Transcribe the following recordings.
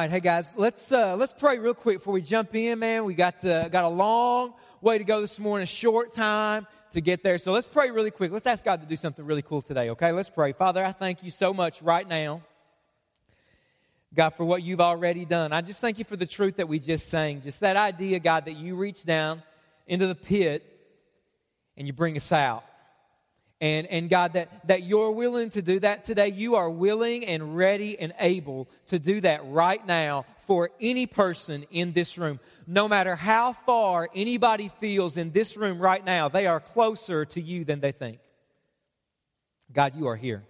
right, hey guys, let's uh, let's pray real quick before we jump in, man. We got uh, got a long way to go this morning, a short time to get there. So let's pray really quick. Let's ask God to do something really cool today, okay? Let's pray. Father, I thank you so much right now, God, for what you've already done. I just thank you for the truth that we just sang. Just that idea, God, that you reach down into the pit and you bring us out. And, and God, that, that you're willing to do that today. You are willing and ready and able to do that right now for any person in this room. No matter how far anybody feels in this room right now, they are closer to you than they think. God, you are here.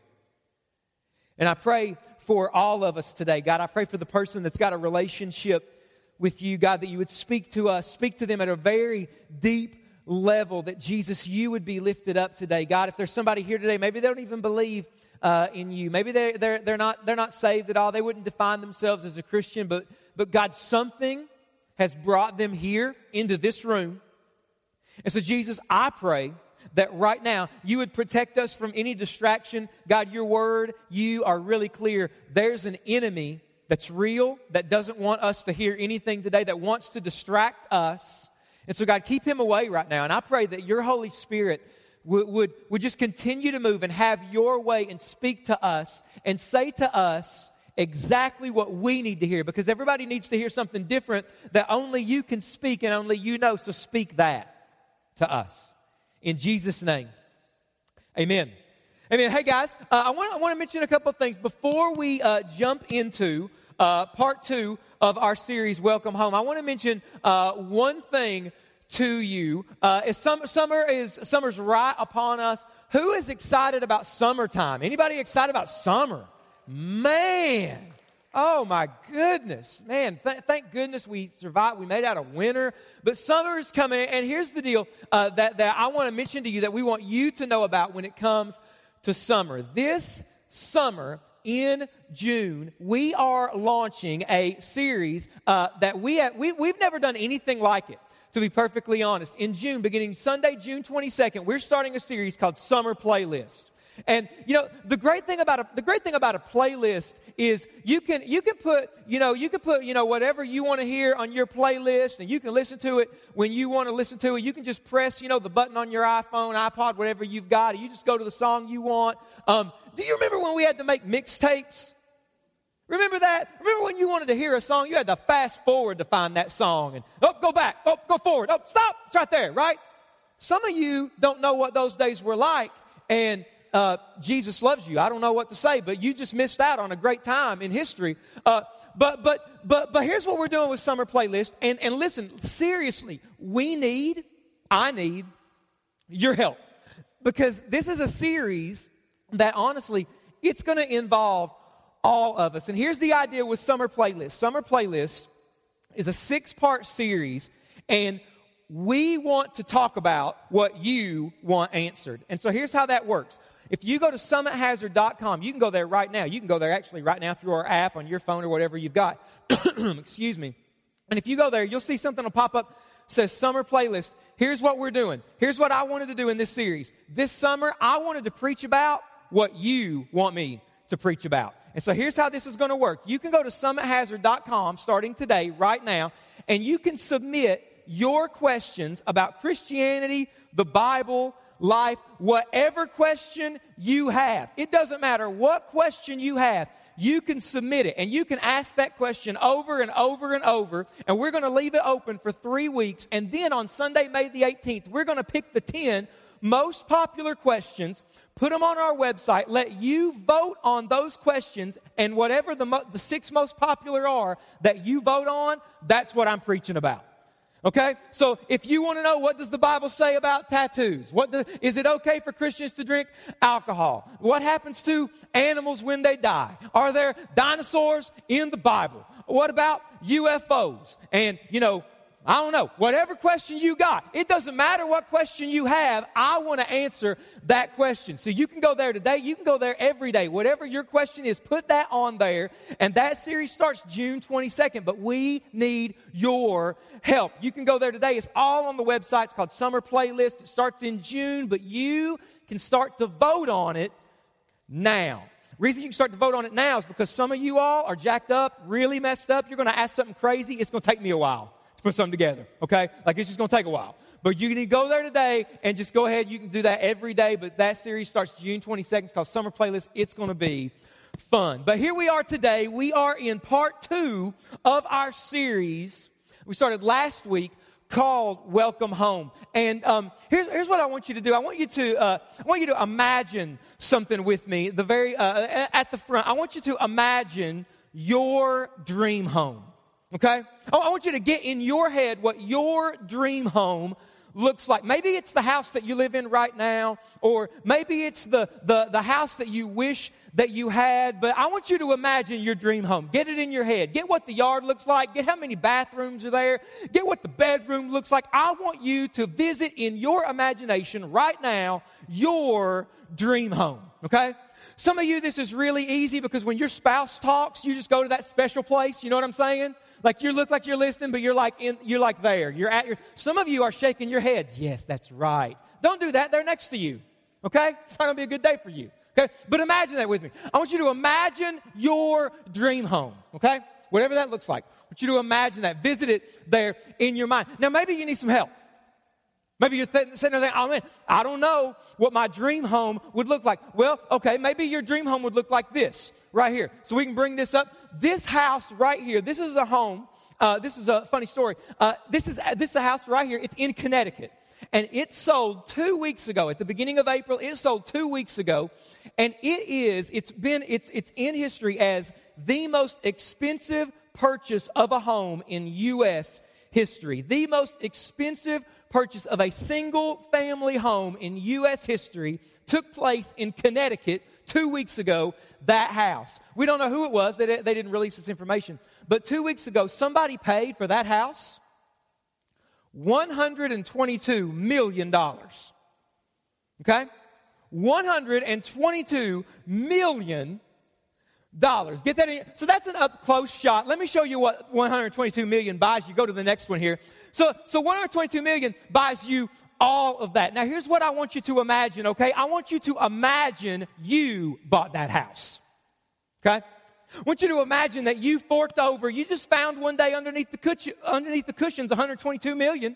And I pray for all of us today. God, I pray for the person that's got a relationship with you, God, that you would speak to us, speak to them at a very deep level that Jesus, you would be lifted up today. God, if there's somebody here today, maybe they don't even believe uh, in you. Maybe they're, they're, they're, not, they're not saved at all. They wouldn't define themselves as a Christian, but, but God, something has brought them here into this room. And so, Jesus, I pray that right now you would protect us from any distraction. God, your word, you are really clear. There's an enemy that's real, that doesn't want us to hear anything today, that wants to distract us and so, God, keep him away right now. And I pray that your Holy Spirit would, would, would just continue to move and have your way and speak to us and say to us exactly what we need to hear because everybody needs to hear something different that only you can speak and only you know. So, speak that to us. In Jesus' name, amen. Amen. Hey, guys, uh, I want I to mention a couple of things before we uh, jump into uh, part two of our series, Welcome Home. I want to mention uh, one thing to you. Uh, is some, summer is summer's right upon us. Who is excited about summertime? Anybody excited about summer? Man, oh my goodness, man! Th- thank goodness we survived. We made out of winter, but summer is coming. And here's the deal uh, that that I want to mention to you that we want you to know about when it comes to summer. This summer in June, we are launching a series uh, that we, have, we, we've never done anything like it, to be perfectly honest. In June, beginning Sunday, June 22nd, we're starting a series called Summer Playlist. And you know, the great thing about a, the great thing about a playlist is you can you can put, you know, you can put, you know, whatever you want to hear on your playlist and you can listen to it when you want to listen to it. You can just press, you know, the button on your iPhone, iPod, whatever you've got. You just go to the song you want. Um, do you remember when we had to make mixtapes? Remember that? Remember when you wanted to hear a song, you had to fast forward to find that song and oh, go back, oh, go forward, oh, stop, it's right there, right? Some of you don't know what those days were like, and uh, Jesus loves you. I don't know what to say, but you just missed out on a great time in history. Uh, but but but but here's what we're doing with summer playlist. And and listen, seriously, we need, I need your help because this is a series that honestly it's going to involve all of us. And here's the idea with summer playlist. Summer playlist is a six part series, and we want to talk about what you want answered. And so here's how that works. If you go to summithazard.com, you can go there right now. You can go there actually right now through our app on your phone or whatever you've got. Excuse me. And if you go there, you'll see something will pop up says summer playlist. Here's what we're doing. Here's what I wanted to do in this series. This summer, I wanted to preach about what you want me to preach about. And so here's how this is going to work. You can go to summithazard.com starting today, right now, and you can submit your questions about Christianity, the Bible, life, whatever question you have. It doesn't matter what question you have. You can submit it and you can ask that question over and over and over. And we're going to leave it open for three weeks. And then on Sunday, May the 18th, we're going to pick the 10 most popular questions, put them on our website, let you vote on those questions, and whatever the, mo- the six most popular are that you vote on, that's what I'm preaching about. Okay? So if you want to know what does the Bible say about tattoos? What do, is it okay for Christians to drink alcohol? What happens to animals when they die? Are there dinosaurs in the Bible? What about UFOs? And, you know, I don't know. Whatever question you got, it doesn't matter what question you have. I want to answer that question. So you can go there today. You can go there every day. Whatever your question is, put that on there. And that series starts June 22nd. But we need your help. You can go there today. It's all on the website. It's called Summer Playlist. It starts in June, but you can start to vote on it now. Reason you can start to vote on it now is because some of you all are jacked up, really messed up. You're going to ask something crazy. It's going to take me a while to put something together, okay? Like it's just to take a while. But you can go there today and just go ahead. You can do that every day. But that series starts June 22nd. It's called Summer Playlist. It's going to be fun. But here we are today. We are in part two of our series. We started last week called Welcome Home. And um, here's, here's what I want you to do. I want you to, uh, I want you to imagine something with me. The very uh, at the front. I want you to imagine your dream home. Okay. I want you to get in your head what your dream home looks like. Maybe it's the house that you live in right now, or maybe it's the, the, the house that you wish that you had, but I want you to imagine your dream home. Get it in your head. Get what the yard looks like. Get how many bathrooms are there. Get what the bedroom looks like. I want you to visit in your imagination right now your dream home, okay? Some of you, this is really easy because when your spouse talks, you just go to that special place. You know what I'm saying? Like you look like you're listening, but you're like in, you're like there. You're at your. Some of you are shaking your heads. Yes, that's right. Don't do that. They're next to you. Okay, it's not gonna be a good day for you. Okay, but imagine that with me. I want you to imagine your dream home. Okay, whatever that looks like. I want you to imagine that. Visit it there in your mind. Now, maybe you need some help. Maybe you're th- sitting there, thinking, oh man, I don't know what my dream home would look like. Well, okay, maybe your dream home would look like this right here. So we can bring this up. This house right here, this is a home. Uh, this is a funny story. Uh, this is this is a house right here. It's in Connecticut, and it sold two weeks ago. At the beginning of April, it sold two weeks ago, and it is. It's been. It's it's in history as the most expensive purchase of a home in U.S. history. The most expensive purchase of a single family home in U.S. history took place in Connecticut two weeks ago. That house. We don't know who it was, they, they didn't release this information. But two weeks ago, somebody paid for that house $122 million. Okay? $122 million dollars. Get that in. So that's an up close shot. Let me show you what 122 million buys you. Go to the next one here. So, so 122 million buys you all of that. Now, here's what I want you to imagine, okay? I want you to imagine you bought that house, okay? I want you to imagine that you forked over, you just found one day underneath the, cushion, underneath the cushions 122 million.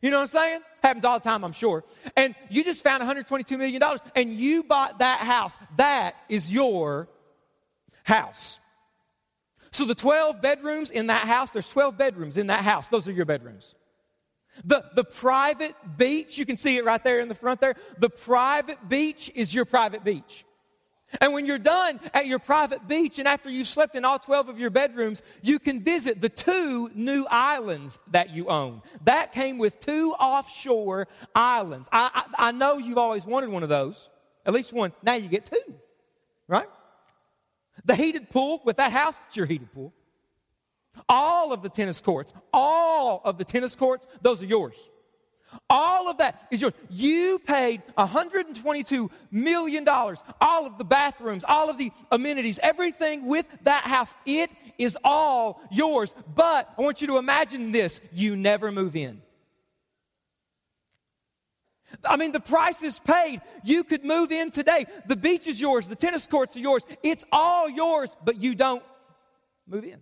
You know what I'm saying? Happens all the time, I'm sure. And you just found 122 million dollars and you bought that house. That is your house. So the 12 bedrooms in that house, there's 12 bedrooms in that house. Those are your bedrooms. The, the private beach, you can see it right there in the front there. The private beach is your private beach. And when you're done at your private beach and after you've slept in all 12 of your bedrooms, you can visit the two new islands that you own. That came with two offshore islands. I, I, I know you've always wanted one of those, at least one. Now you get two, right? The heated pool with that house, it's your heated pool. All of the tennis courts, all of the tennis courts, those are yours. All of that is yours. You paid $122 million. All of the bathrooms, all of the amenities, everything with that house, it is all yours. But I want you to imagine this you never move in. I mean, the price is paid. You could move in today. The beach is yours. The tennis courts are yours. It's all yours, but you don't move in.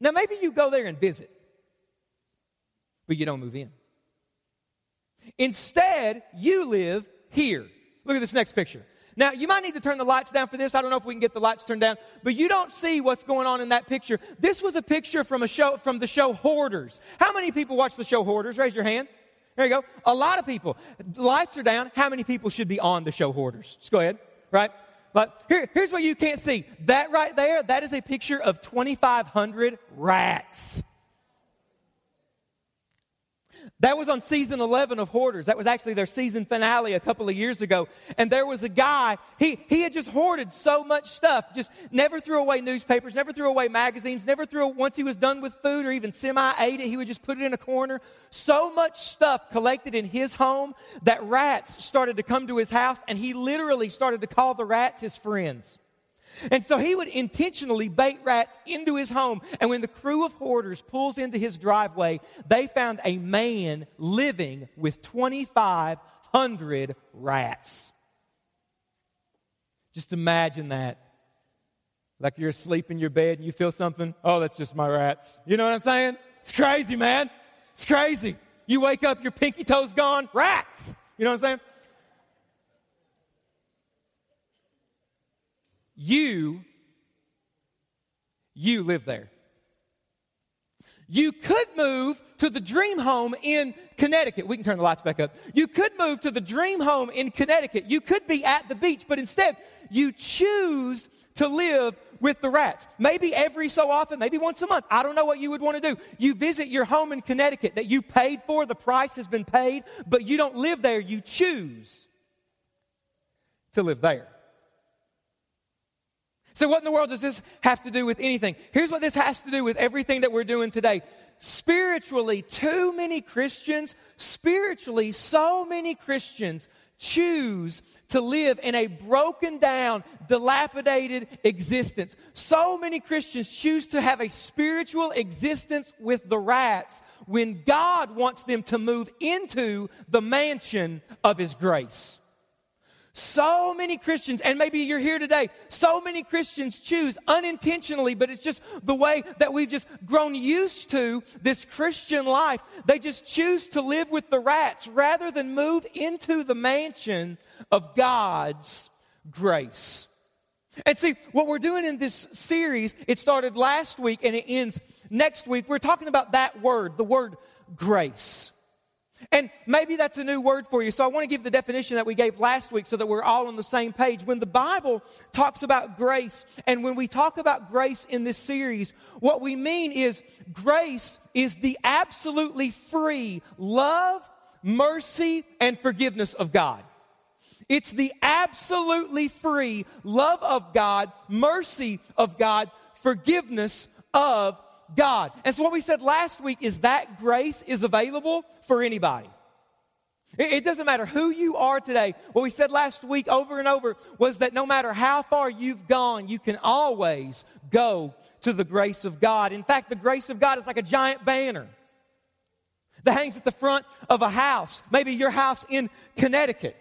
Now, maybe you go there and visit, but you don't move in. Instead, you live here. Look at this next picture. Now, you might need to turn the lights down for this. I don't know if we can get the lights turned down, but you don't see what's going on in that picture. This was a picture from a show from the show Hoarders. How many people watch the show Hoarders? Raise your hand. There you go. A lot of people. Lights are down. How many people should be on the show hoarders? Just go ahead, right? But here, here's what you can't see. That right there, that is a picture of 2,500 rats. That was on season 11 of Hoarders. That was actually their season finale a couple of years ago. And there was a guy, he, he had just hoarded so much stuff, just never threw away newspapers, never threw away magazines, never threw, once he was done with food or even semi ate it, he would just put it in a corner. So much stuff collected in his home that rats started to come to his house and he literally started to call the rats his friends. And so he would intentionally bait rats into his home. And when the crew of hoarders pulls into his driveway, they found a man living with 2,500 rats. Just imagine that. Like you're asleep in your bed and you feel something. Oh, that's just my rats. You know what I'm saying? It's crazy, man. It's crazy. You wake up, your pinky toe's gone, rats. You know what I'm saying? You, you live there. You could move to the dream home in Connecticut. We can turn the lights back up. You could move to the dream home in Connecticut. You could be at the beach, but instead you choose to live with the rats. Maybe every so often, maybe once a month. I don't know what you would want to do. You visit your home in Connecticut that you paid for, the price has been paid, but you don't live there. You choose to live there. So, what in the world does this have to do with anything? Here's what this has to do with everything that we're doing today. Spiritually, too many Christians, spiritually, so many Christians choose to live in a broken down, dilapidated existence. So many Christians choose to have a spiritual existence with the rats when God wants them to move into the mansion of His grace. So many Christians, and maybe you're here today, so many Christians choose unintentionally, but it's just the way that we've just grown used to this Christian life. They just choose to live with the rats rather than move into the mansion of God's grace. And see, what we're doing in this series, it started last week and it ends next week. We're talking about that word, the word grace. And maybe that's a new word for you. So I want to give the definition that we gave last week so that we're all on the same page. When the Bible talks about grace, and when we talk about grace in this series, what we mean is grace is the absolutely free love, mercy, and forgiveness of God. It's the absolutely free love of God, mercy of God, forgiveness of God. And so, what we said last week is that grace is available for anybody. It doesn't matter who you are today. What we said last week over and over was that no matter how far you've gone, you can always go to the grace of God. In fact, the grace of God is like a giant banner that hangs at the front of a house, maybe your house in Connecticut.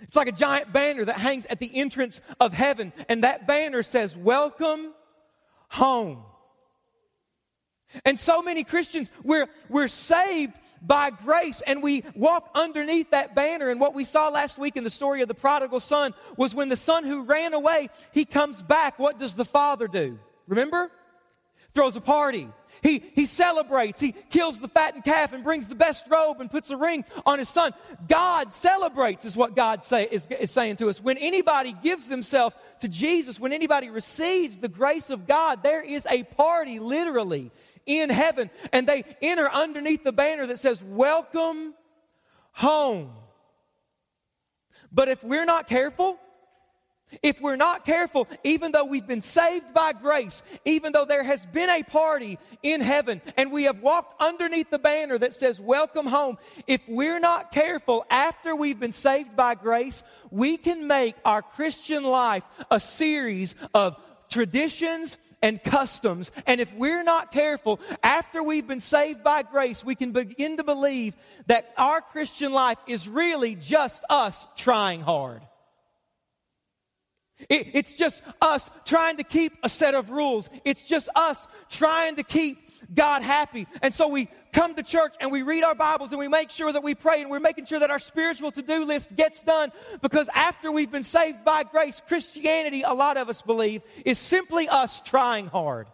It's like a giant banner that hangs at the entrance of heaven, and that banner says, Welcome home. And so many Christians, we're, we're saved by grace and we walk underneath that banner. And what we saw last week in the story of the prodigal son was when the son who ran away, he comes back. What does the father do? Remember? Throws a party. He, he celebrates. He kills the fattened calf and brings the best robe and puts a ring on his son. God celebrates, is what God say, is, is saying to us. When anybody gives themselves to Jesus, when anybody receives the grace of God, there is a party, literally in heaven. And they enter underneath the banner that says, Welcome home. But if we're not careful, if we're not careful, even though we've been saved by grace, even though there has been a party in heaven and we have walked underneath the banner that says, Welcome home, if we're not careful after we've been saved by grace, we can make our Christian life a series of traditions and customs. And if we're not careful, after we've been saved by grace, we can begin to believe that our Christian life is really just us trying hard. It, it's just us trying to keep a set of rules. It's just us trying to keep God happy. And so we come to church and we read our Bibles and we make sure that we pray and we're making sure that our spiritual to do list gets done because after we've been saved by grace, Christianity, a lot of us believe, is simply us trying hard.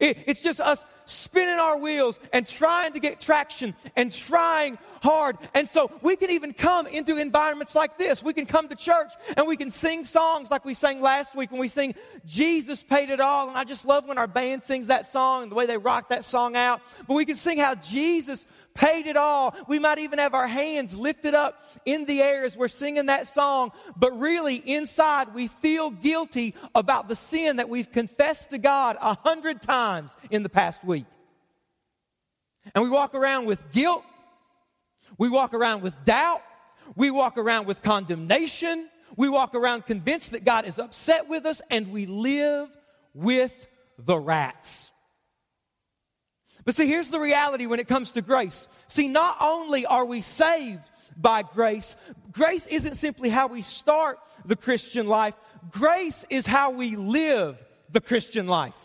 It, it's just us spinning our wheels and trying to get traction and trying hard. And so we can even come into environments like this. We can come to church and we can sing songs like we sang last week when we sing Jesus Paid It All. And I just love when our band sings that song and the way they rock that song out. But we can sing how Jesus paid it all. We might even have our hands lifted up in the air as we're singing that song, but really inside we feel guilty about the sin that we've confessed to God a hundred times in the past week. And we walk around with guilt. We walk around with doubt. We walk around with condemnation. We walk around convinced that God is upset with us, and we live with the rats. But see, here's the reality when it comes to grace. See, not only are we saved by grace. Grace isn't simply how we start the Christian life, grace is how we live the Christian life.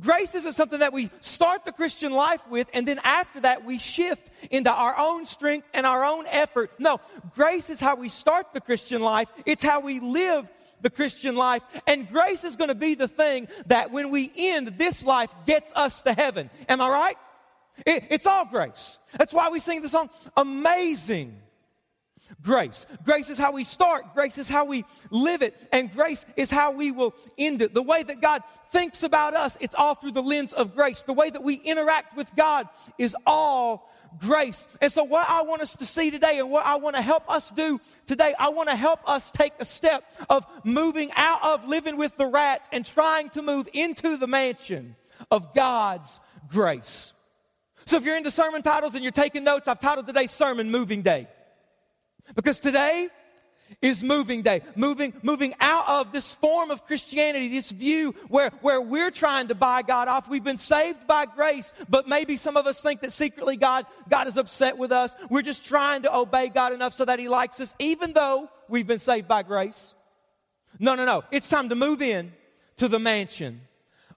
Grace isn't something that we start the Christian life with and then after that we shift into our own strength and our own effort. No, grace is how we start the Christian life, it's how we live the Christian life. And grace is going to be the thing that when we end this life gets us to heaven. Am I right? It, it's all grace. That's why we sing the song, Amazing Grace. Grace is how we start, grace is how we live it, and grace is how we will end it. The way that God thinks about us, it's all through the lens of grace. The way that we interact with God is all grace. And so, what I want us to see today and what I want to help us do today, I want to help us take a step of moving out of living with the rats and trying to move into the mansion of God's grace. So, if you're into sermon titles and you're taking notes, I've titled today's sermon Moving Day. Because today is moving day. Moving, moving out of this form of Christianity, this view where, where we're trying to buy God off. We've been saved by grace, but maybe some of us think that secretly God, God is upset with us. We're just trying to obey God enough so that He likes us, even though we've been saved by grace. No, no, no. It's time to move in to the mansion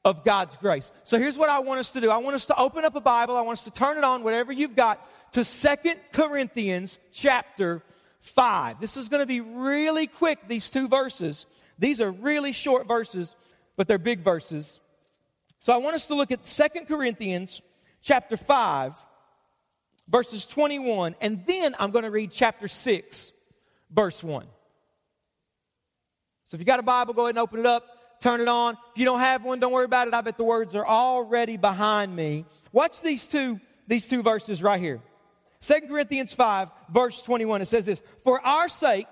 of God's grace. So here's what I want us to do. I want us to open up a Bible. I want us to turn it on, whatever you've got, to Second Corinthians chapter 5. This is going to be really quick, these two verses. These are really short verses, but they're big verses. So I want us to look at Second Corinthians chapter 5, verses 21, and then I'm going to read chapter 6, verse 1. So if you got a Bible, go ahead and open it up, turn it on. If you don't have one, don't worry about it. I bet the words are already behind me. Watch these two, these two verses right here. 2 Corinthians 5, verse 21, it says this For our sake,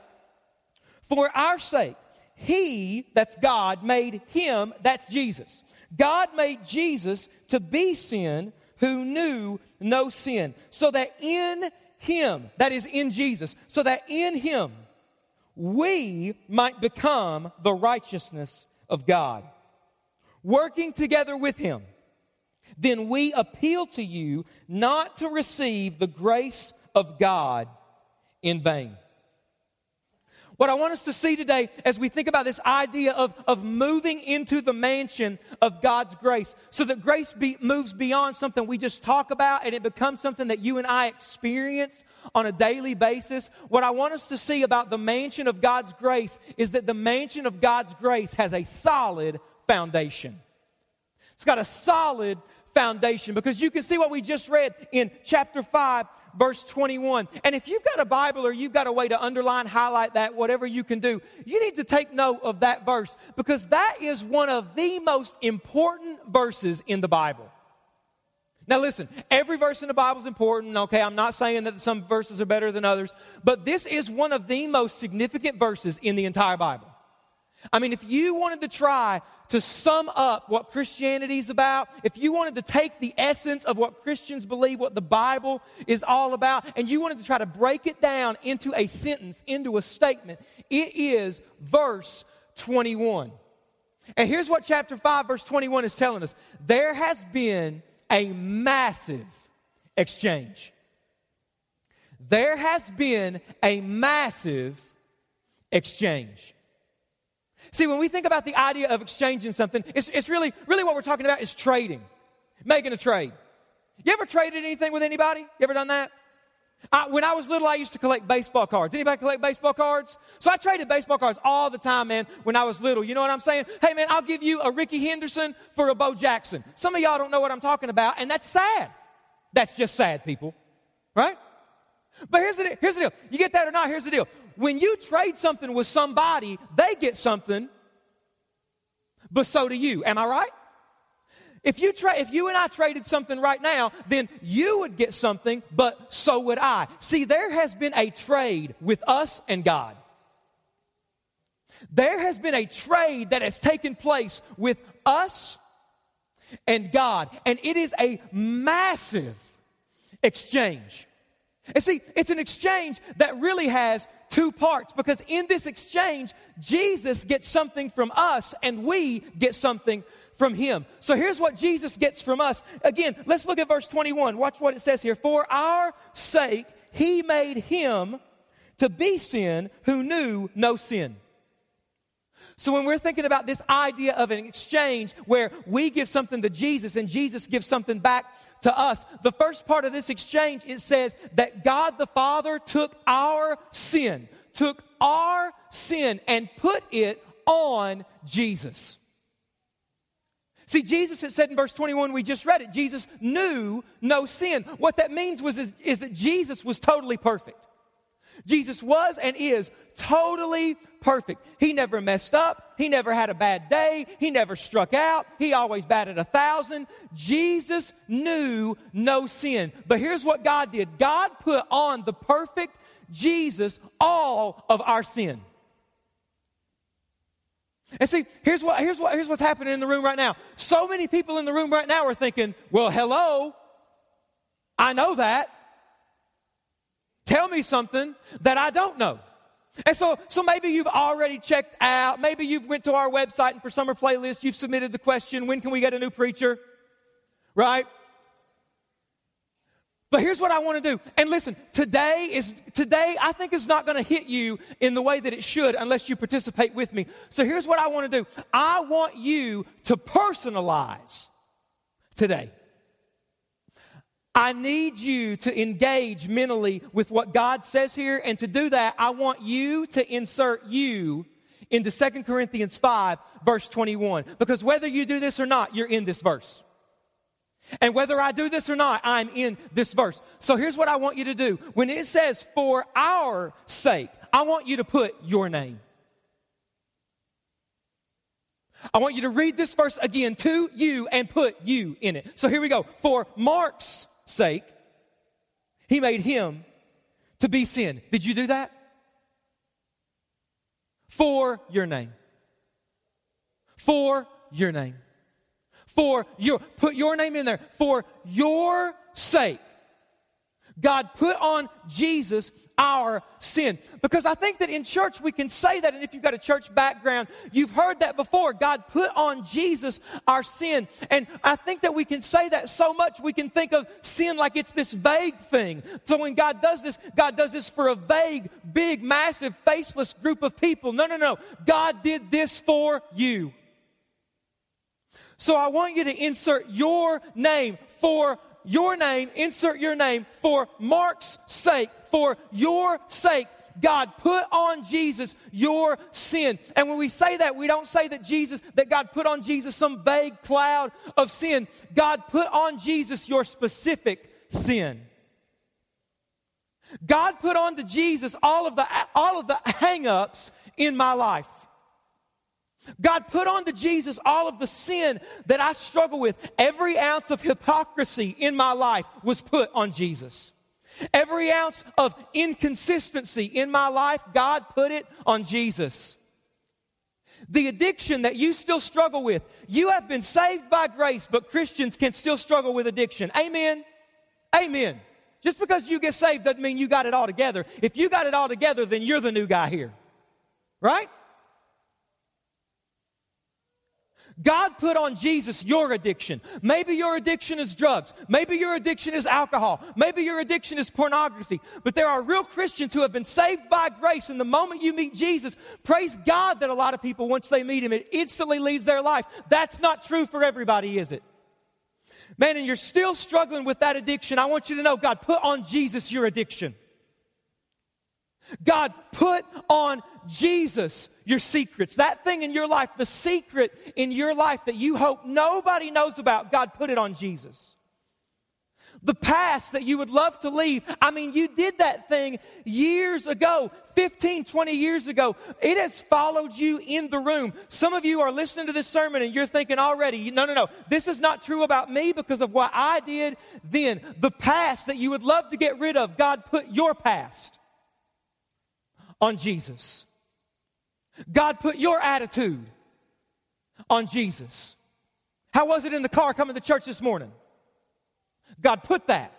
for our sake, he, that's God, made him, that's Jesus. God made Jesus to be sin who knew no sin, so that in him, that is in Jesus, so that in him we might become the righteousness of God. Working together with him then we appeal to you not to receive the grace of God in vain. What I want us to see today as we think about this idea of, of moving into the mansion of God's grace, so that grace be, moves beyond something we just talk about and it becomes something that you and I experience on a daily basis. What I want us to see about the mansion of God's grace is that the mansion of God's grace has a solid foundation. It's got a solid foundation because you can see what we just read in chapter 5 verse 21 and if you've got a bible or you've got a way to underline highlight that whatever you can do you need to take note of that verse because that is one of the most important verses in the bible now, listen, every verse in the Bible is important, okay? I'm not saying that some verses are better than others, but this is one of the most significant verses in the entire Bible. I mean, if you wanted to try to sum up what Christianity is about, if you wanted to take the essence of what Christians believe, what the Bible is all about, and you wanted to try to break it down into a sentence, into a statement, it is verse 21. And here's what chapter 5, verse 21 is telling us there has been a massive exchange. There has been a massive exchange. See, when we think about the idea of exchanging something, it's, it's really, really what we're talking about is trading, making a trade. You ever traded anything with anybody? You ever done that? I, when I was little, I used to collect baseball cards. Anybody collect baseball cards? So I traded baseball cards all the time, man, when I was little. You know what I'm saying? Hey, man, I'll give you a Rickey Henderson for a Bo Jackson. Some of y'all don't know what I'm talking about, and that's sad. That's just sad, people. Right? But here's the, here's the deal. You get that or not? Here's the deal when you trade something with somebody, they get something, but so do you. Am I right? If you, tra- if you and I traded something right now, then you would get something, but so would I. See, there has been a trade with us and God. There has been a trade that has taken place with us and God, and it is a massive exchange. And see, it's an exchange that really has two parts because in this exchange, Jesus gets something from us and we get something from him. So here's what Jesus gets from us. Again, let's look at verse 21. Watch what it says here. For our sake, he made him to be sin who knew no sin. So when we're thinking about this idea of an exchange where we give something to Jesus and Jesus gives something back to us, the first part of this exchange it says that God the Father took our sin, took our sin and put it on Jesus. See, Jesus had said in verse 21, we just read it, Jesus knew no sin. What that means was is, is that Jesus was totally perfect. Jesus was and is totally perfect. He never messed up. He never had a bad day. He never struck out. He always batted a thousand. Jesus knew no sin. But here's what God did God put on the perfect Jesus all of our sin. And see, here's, what, here's, what, here's what's happening in the room right now. So many people in the room right now are thinking, well, hello, I know that. Tell me something that I don't know. And so, so maybe you've already checked out. Maybe you've went to our website and for summer playlist, you've submitted the question, when can we get a new preacher? Right? But here's what I want to do. And listen, today is today I think is not going to hit you in the way that it should unless you participate with me. So here's what I want to do. I want you to personalize today. I need you to engage mentally with what God says here. And to do that, I want you to insert you into 2 Corinthians 5, verse 21. Because whether you do this or not, you're in this verse. And whether I do this or not, I'm in this verse. So here's what I want you to do. When it says for our sake, I want you to put your name. I want you to read this verse again to you and put you in it. So here we go. For Mark's sake, he made him to be sin. Did you do that? For your name. For your name. For your, put your name in there. For your sake. God put on Jesus our sin. Because I think that in church we can say that, and if you've got a church background, you've heard that before. God put on Jesus our sin. And I think that we can say that so much we can think of sin like it's this vague thing. So when God does this, God does this for a vague, big, massive, faceless group of people. No, no, no. God did this for you. So I want you to insert your name for your name, insert your name for Mark's sake, for your sake. God put on Jesus your sin. And when we say that, we don't say that Jesus, that God put on Jesus some vague cloud of sin. God put on Jesus your specific sin. God put on to Jesus all of the, all of the hang-ups in my life. God put onto Jesus all of the sin that I struggle with. Every ounce of hypocrisy in my life was put on Jesus. Every ounce of inconsistency in my life, God put it on Jesus. The addiction that you still struggle with, you have been saved by grace, but Christians can still struggle with addiction. Amen. Amen. Just because you get saved doesn't mean you got it all together. If you got it all together, then you're the new guy here. Right? God put on Jesus your addiction. Maybe your addiction is drugs. Maybe your addiction is alcohol. Maybe your addiction is pornography. But there are real Christians who have been saved by grace. And the moment you meet Jesus, praise God that a lot of people, once they meet Him, it instantly leads their life. That's not true for everybody, is it? Man, and you're still struggling with that addiction. I want you to know God put on Jesus your addiction. God put on Jesus your secrets. That thing in your life, the secret in your life that you hope nobody knows about, God put it on Jesus. The past that you would love to leave. I mean, you did that thing years ago, 15, 20 years ago. It has followed you in the room. Some of you are listening to this sermon and you're thinking already, no, no, no, this is not true about me because of what I did then. The past that you would love to get rid of, God put your past on Jesus. God put your attitude on Jesus. How was it in the car coming to church this morning? God put that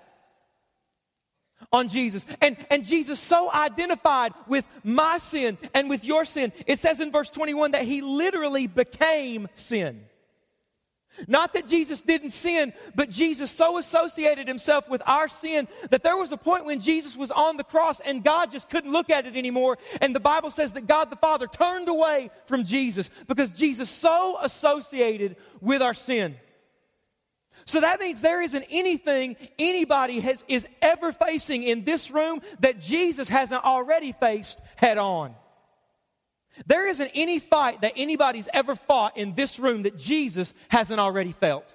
on Jesus. And, and Jesus so identified with my sin and with your sin. It says in verse 21 that he literally became sin. Not that Jesus didn't sin, but Jesus so associated himself with our sin that there was a point when Jesus was on the cross and God just couldn't look at it anymore. And the Bible says that God the Father turned away from Jesus because Jesus so associated with our sin. So that means there isn't anything anybody has, is ever facing in this room that Jesus hasn't already faced head on. There isn't any fight that anybody's ever fought in this room that Jesus hasn't already felt.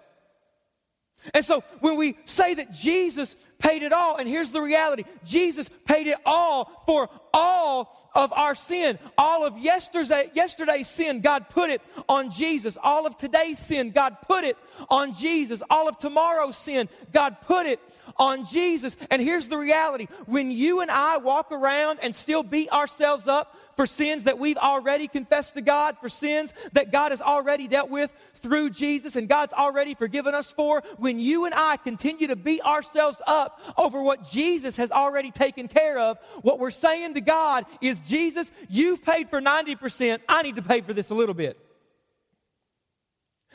And so when we say that Jesus paid it all, and here's the reality Jesus paid it all for all of our sin. All of yesterday, yesterday's sin, God put it on Jesus. All of today's sin, God put it on Jesus. All of tomorrow's sin, God put it on Jesus. And here's the reality when you and I walk around and still beat ourselves up for sins that we've already confessed to God, for sins that God has already dealt with through Jesus and God's already forgiven us for, when you and I continue to beat ourselves up over what Jesus has already taken care of, what we're saying to God is, Jesus, you've paid for 90%, I need to pay for this a little bit.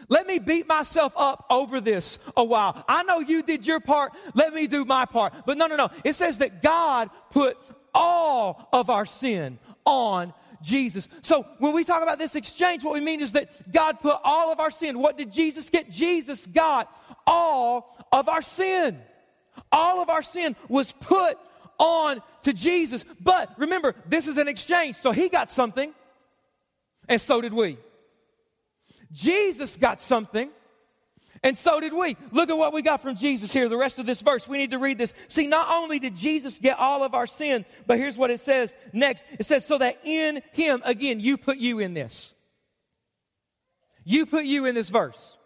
Let me beat myself up over this a while. I know you did your part. Let me do my part. But no, no, no. It says that God put all of our sin on Jesus. So when we talk about this exchange, what we mean is that God put all of our sin. What did Jesus get? Jesus got all of our sin. All of our sin was put on to Jesus. But remember, this is an exchange. So he got something, and so did we. Jesus got something, and so did we. Look at what we got from Jesus here, the rest of this verse. We need to read this. See, not only did Jesus get all of our sin, but here's what it says next. It says, so that in him, again, you put you in this. You put you in this verse.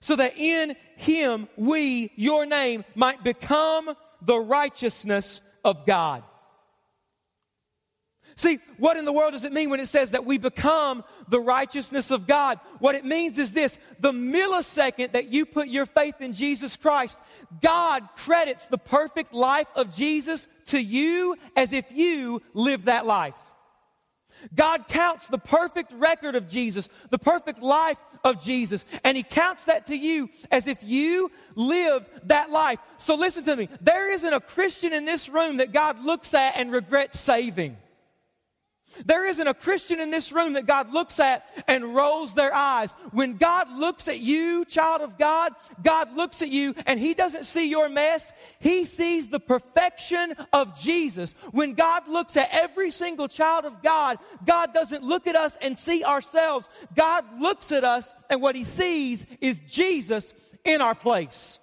So that in him we, your name, might become the righteousness of God. See, what in the world does it mean when it says that we become the righteousness of God? What it means is this the millisecond that you put your faith in Jesus Christ, God credits the perfect life of Jesus to you as if you lived that life. God counts the perfect record of Jesus, the perfect life of Jesus, and He counts that to you as if you lived that life. So listen to me. There isn't a Christian in this room that God looks at and regrets saving. There isn't a Christian in this room that God looks at and rolls their eyes. When God looks at you, child of God, God looks at you and He doesn't see your mess. He sees the perfection of Jesus. When God looks at every single child of God, God doesn't look at us and see ourselves. God looks at us and what He sees is Jesus in our place.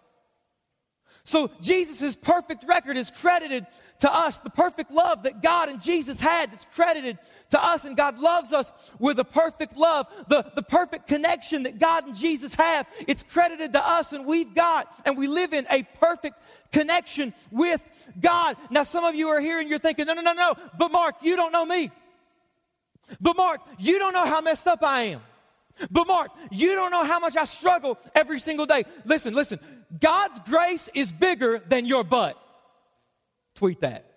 So Jesus' perfect record is credited to us. The perfect love that God and Jesus had that's credited to us. And God loves us with a perfect love. The, the perfect connection that God and Jesus have, it's credited to us and we've got and we live in a perfect connection with God. Now some of you are here and you're thinking, no, no, no, no. But Mark, you don't know me. But Mark, you don't know how messed up I am. But Mark, you don't know how much I struggle every single day. Listen, listen. God's grace is bigger than your butt. Tweet that.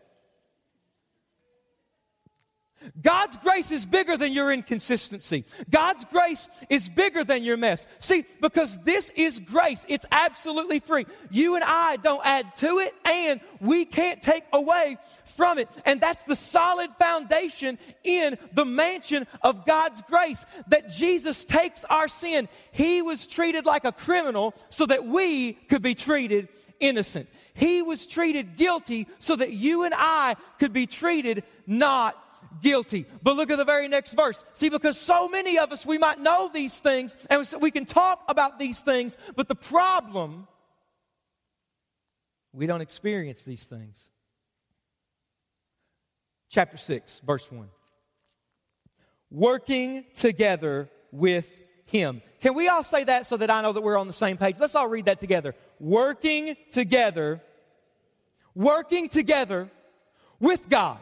God's grace is bigger than your inconsistency. God's grace is bigger than your mess. See, because this is grace, it's absolutely free. You and I don't add to it, and we can't take away from it. And that's the solid foundation in the mansion of God's grace that Jesus takes our sin. He was treated like a criminal so that we could be treated innocent. He was treated guilty so that you and I could be treated not guilty. But look at the very next verse. See, because so many of us, we might know these things and we can talk about these things, but the problem, we don't experience these things. Chapter 6, verse 1. Working together with Him. Can we all say that so that I know that we're on the same page? Let's all read that together. Working together, working together with God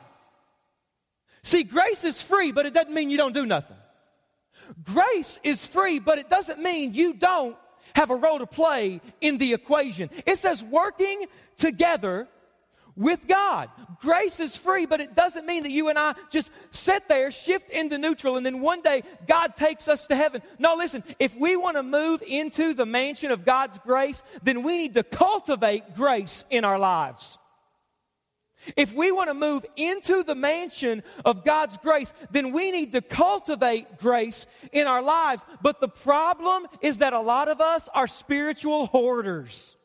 See, grace is free, but it doesn't mean you don't do nothing. Grace is free, but it doesn't mean you don't have a role to play in the equation. It says working together with God. Grace is free, but it doesn't mean that you and I just sit there, shift into neutral, and then one day God takes us to heaven. No, listen, if we want to move into the mansion of God's grace, then we need to cultivate grace in our lives. If we want to move into the mansion of God's grace, then we need to cultivate grace in our lives. But the problem is that a lot of us are spiritual hoarders.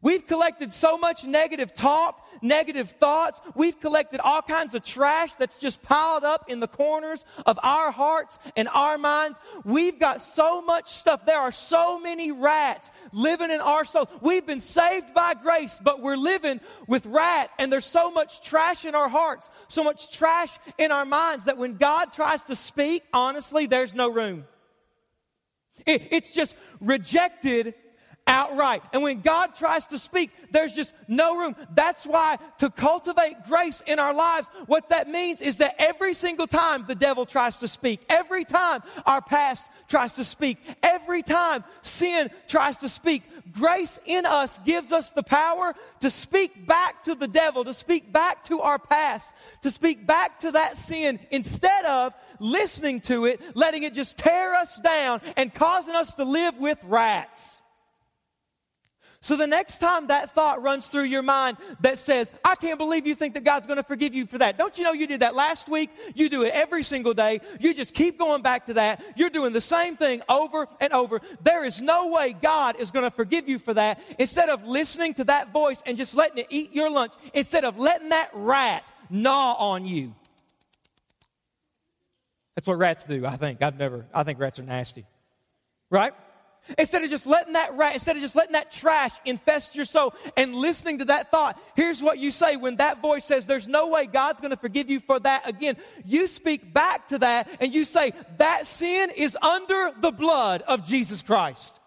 We've collected so much negative talk, negative thoughts. We've collected all kinds of trash that's just piled up in the corners of our hearts and our minds. We've got so much stuff. There are so many rats living in our souls. We've been saved by grace, but we're living with rats, and there's so much trash in our hearts, so much trash in our minds that when God tries to speak, honestly, there's no room. it's just rejected outright. And when God tries to speak, there's just no room. That's why to cultivate grace in our lives, what that means is that every single time the devil tries to speak, every time our past tries to speak, every time sin tries to speak, grace in us gives us the power to speak back to the devil, to speak back to our past, to speak back to that sin instead of listening to it, letting it just tear us down and causing us to live with rats. So the next time that thought runs through your mind that says, I can't believe you think that God's going to forgive you for that. Don't you know you did that last week? You do it every single day. You just keep going back to that. You're doing the same thing over and over. There is no way God is going to forgive you for that. Instead of listening to that voice and just letting it eat your lunch, instead of letting that rat gnaw on you. That's what rats do, I think. I've never, I think rats are nasty. Right? Instead of just letting that rat, instead of just letting that trash infest your soul and listening to that thought, here's what you say when that voice says, There's no way God's going to forgive you for that again. You speak back to that and you say, That sin is under the blood of Jesus Christ.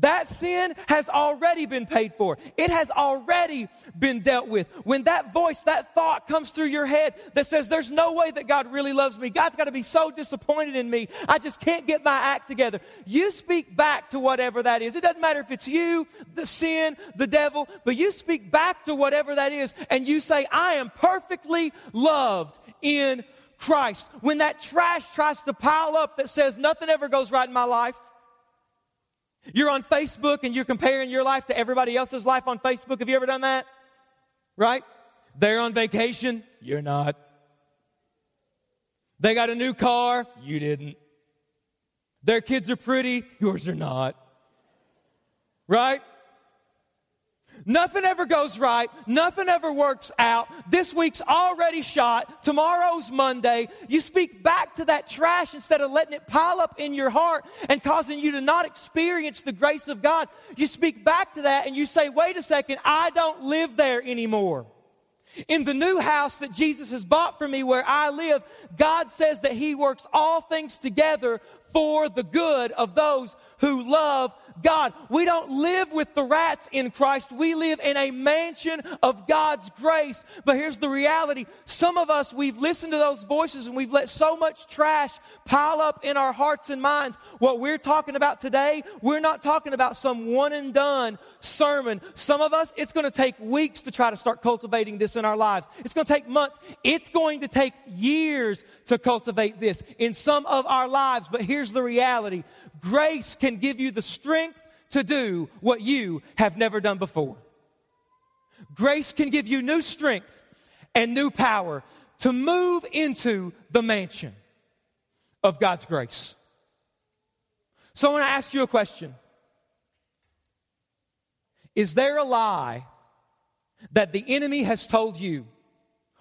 That sin has already been paid for. It has already been dealt with. When that voice, that thought comes through your head that says, There's no way that God really loves me. God's got to be so disappointed in me. I just can't get my act together. You speak back to whatever that is. It doesn't matter if it's you, the sin, the devil, but you speak back to whatever that is and you say, I am perfectly loved in Christ. When that trash tries to pile up that says, Nothing ever goes right in my life. You're on Facebook and you're comparing your life to everybody else's life on Facebook. Have you ever done that? Right? They're on vacation. You're not. They got a new car. You didn't. Their kids are pretty. Yours are not. Right? Nothing ever goes right. Nothing ever works out. This week's already shot. Tomorrow's Monday. You speak back to that trash instead of letting it pile up in your heart and causing you to not experience the grace of God. You speak back to that and you say, wait a second, I don't live there anymore. In the new house that Jesus has bought for me where I live, God says that He works all things together for the good of those who love God. We don't live with the rats in Christ. We live in a mansion of God's grace. But here's the reality. Some of us, we've listened to those voices and we've let so much trash pile up in our hearts and minds. What we're talking about today, we're not talking about some one and done sermon. Some of us, it's going to take weeks to try to start cultivating this in our lives. It's going to take months. It's going to take years to cultivate this in some of our lives. But here's the reality. Grace can give you the strength to do what you have never done before. Grace can give you new strength and new power to move into the mansion of God's grace. So I want to ask you a question Is there a lie that the enemy has told you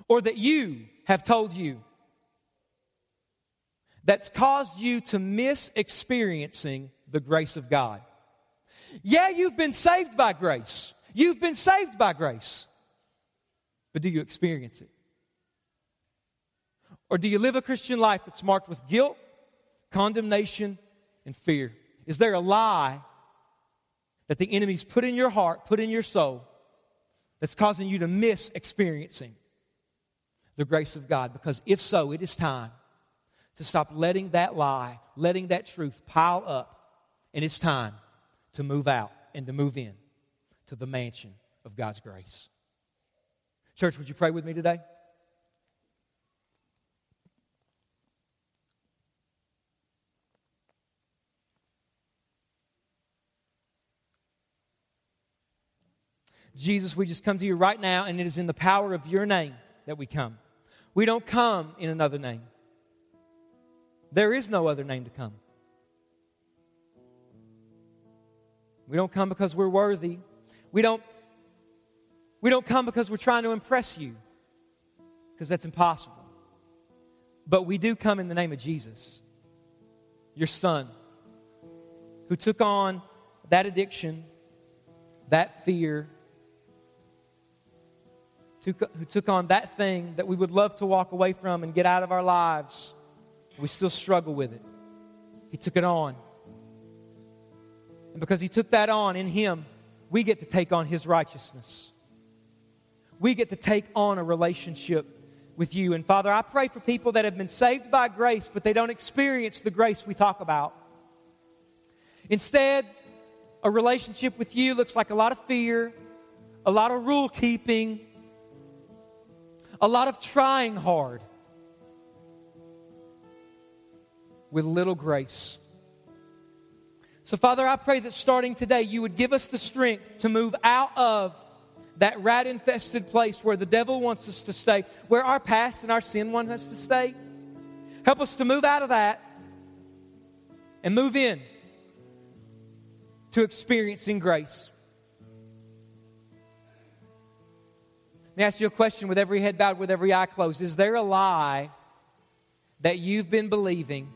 or that you have told you that's caused you to miss experiencing the grace of God. Yeah, you've been saved by grace. You've been saved by grace. But do you experience it? Or do you live a Christian life that's marked with guilt, condemnation, and fear? Is there a lie that the enemy's put in your heart, put in your soul, that's causing you to miss experiencing the grace of God? Because if so, it is time to stop letting that lie, letting that truth pile up. And it's time to move out and to move in to the mansion of God's grace. Church, would you pray with me today? Jesus, we just come to you right now, and it is in the power of your name that we come. We don't come in another name. There is no other name to come. We don't come because we're worthy. We don't, we don't come because we're trying to impress you, because that's impossible. But we do come in the name of Jesus, your Son, who took on that addiction, that fear, who took on that thing that we would love to walk away from and get out of our lives. We still struggle with it. He took it on. And because He took that on in Him, we get to take on His righteousness. We get to take on a relationship with you. And Father, I pray for people that have been saved by grace, but they don't experience the grace we talk about. Instead, a relationship with you looks like a lot of fear, a lot of rule keeping, a lot of trying hard with little grace. So, Father, I pray that starting today, you would give us the strength to move out of that rat infested place where the devil wants us to stay, where our past and our sin wants us to stay. Help us to move out of that and move in to experiencing grace. Let me ask you a question with every head bowed, with every eye closed. Is there a lie that you've been believing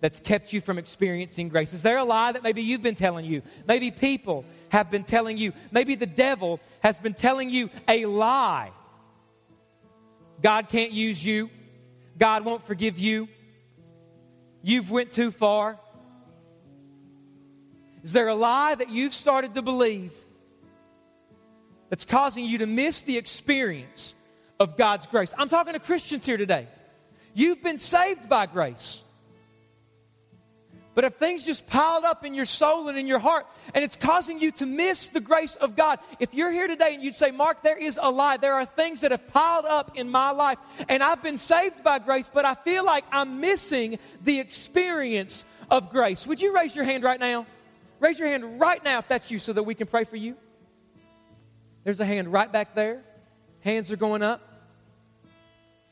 that's kept you from experiencing grace? Is there a lie that maybe you've been telling you? Maybe people have been telling you. Maybe the devil has been telling you a lie. God can't use you. God won't forgive you. You've went too far. Is there a lie that you've started to believe that's causing you to miss the experience of God's grace. I'm talking to Christians here today. You've been saved by grace. But if things just piled up in your soul and in your heart and it's causing you to miss the grace of God, if you're here today and you'd say, Mark, there is a lie. There are things that have piled up in my life and I've been saved by grace, but I feel like I'm missing the experience of grace. Would you raise your hand right now? Raise your hand right now if that's you so that we can pray for you. There's a hand right back there. Hands are going up.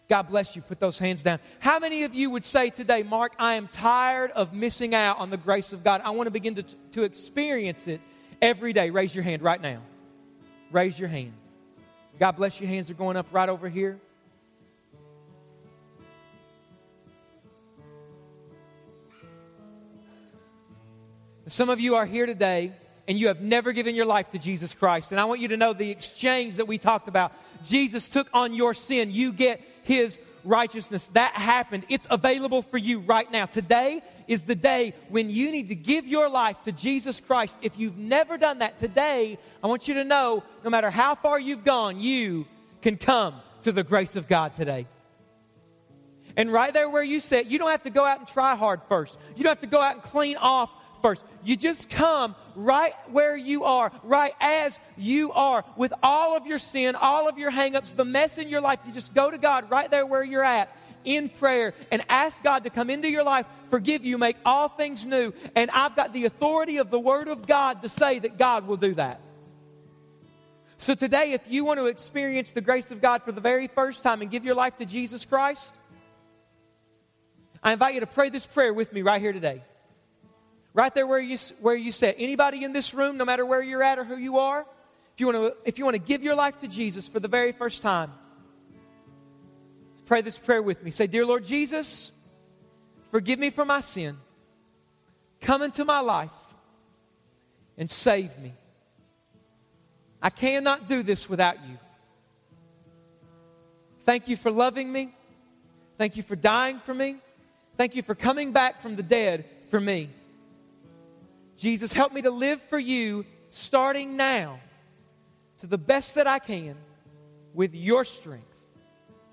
God bless you. Put those hands down. How many of you would say today, Mark, I am tired of missing out on the grace of God? I want to begin to, to experience it every day. Raise your hand right now. Raise your hand. God bless you. Hands are going up right over here. Some of you are here today and you have never given your life to Jesus Christ. And I want you to know the exchange that we talked about. Jesus took on your sin, you get his righteousness. That happened. It's available for you right now. Today is the day when you need to give your life to Jesus Christ. If you've never done that today, I want you to know no matter how far you've gone, you can come to the grace of God today. And right there where you sit, you don't have to go out and try hard first. You don't have to go out and clean off first. You just come right where you are, right as you are, with all of your sin, all of your hangups, the mess in your life. You just go to God right there where you're at in prayer and ask God to come into your life, forgive you, make all things new. And I've got the authority of the Word of God to say that God will do that. So today, if you want to experience the grace of God for the very first time and give your life to Jesus Christ, I invite you to pray this prayer with me right here today right there where you, where you sit. Anybody in this room, no matter where you're at or who you are, if you want to, if you want to give your life to Jesus for the very first time, pray this prayer with me. Say, Dear Lord Jesus, forgive me for my sin. Come into my life and save me. I cannot do this without you. Thank you for loving me. Thank you for dying for me. Thank you for coming back from the dead for me. Jesus, help me to live for you starting now to the best that I can with your strength.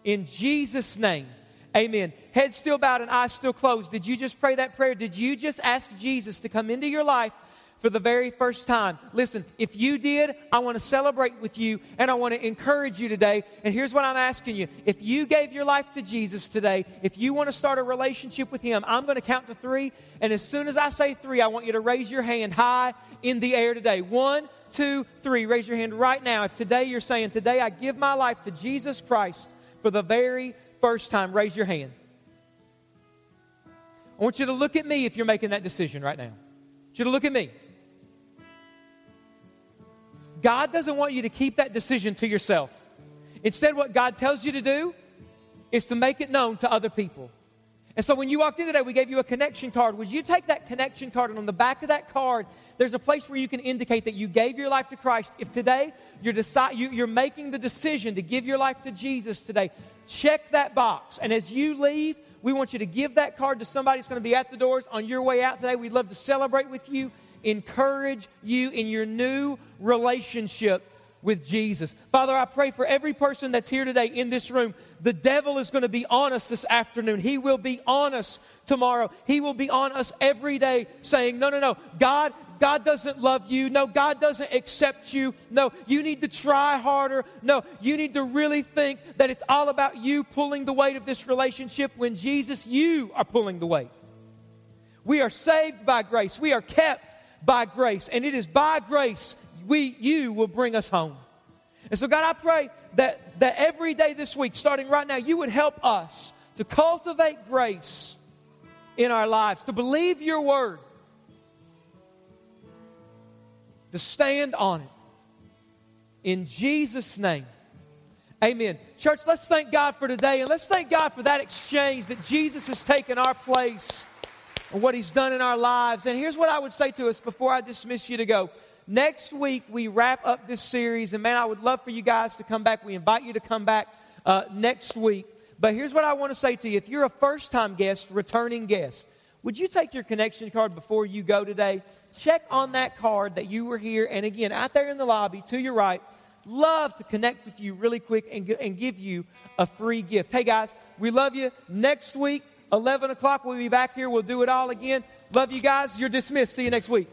In Jesus' name, amen. Head still bowed and eyes still closed. Did you just pray that prayer? Did you just ask Jesus to come into your life for the very first time. Listen, if you did, I want to celebrate with you and I want to encourage you today. And here's what I'm asking you. If you gave your life to Jesus today, if you want to start a relationship with Him, I'm going to count to three. And as soon as I say three, I want you to raise your hand high in the air today. One, two, three. Raise your hand right now. If today you're saying, Today I give my life to Jesus Christ for the very first time, raise your hand. I want you to look at me if you're making that decision right now. I want you to look at me. God doesn't want you to keep that decision to yourself. Instead, what God tells you to do is to make it known to other people. And so when you walked in today, we gave you a connection card. Would you take that connection card and on the back of that card, there's a place where you can indicate that you gave your life to Christ. If today you're, deci- you, you're making the decision to give your life to Jesus today, check that box. And as you leave, we want you to give that card to somebody who's going to be at the doors on your way out today. We'd love to celebrate with you encourage you in your new relationship with Jesus. Father, I pray for every person that's here today in this room. The devil is going to be on us this afternoon. He will be on us tomorrow. He will be on us every day saying, No, no, no. God, God doesn't love you. No, God doesn't accept you. No, you need to try harder. No, you need to really think that it's all about you pulling the weight of this relationship when Jesus, you are pulling the weight. We are saved by grace. We are kept by grace. And it is by grace we, you will bring us home. And so, God, I pray that, that every day this week, starting right now, you would help us to cultivate grace in our lives, to believe your word, to stand on it. In Jesus' name. Amen. Church, let's thank God for today and let's thank God for that exchange that Jesus has taken our place and what He's done in our lives. And here's what I would say to us before I dismiss you to go. Next week, we wrap up this series, and man, I would love for you guys to come back. We invite you to come back uh, next week. But here's what I want to say to you if you're a first time guest, returning guest, would you take your connection card before you go today? Check on that card that you were here. And again, out there in the lobby to your right, love to connect with you really quick and, and give you a free gift. Hey guys, we love you. Next week, 11 o'clock. We'll be back here. We'll do it all again. Love you guys. You're dismissed. See you next week.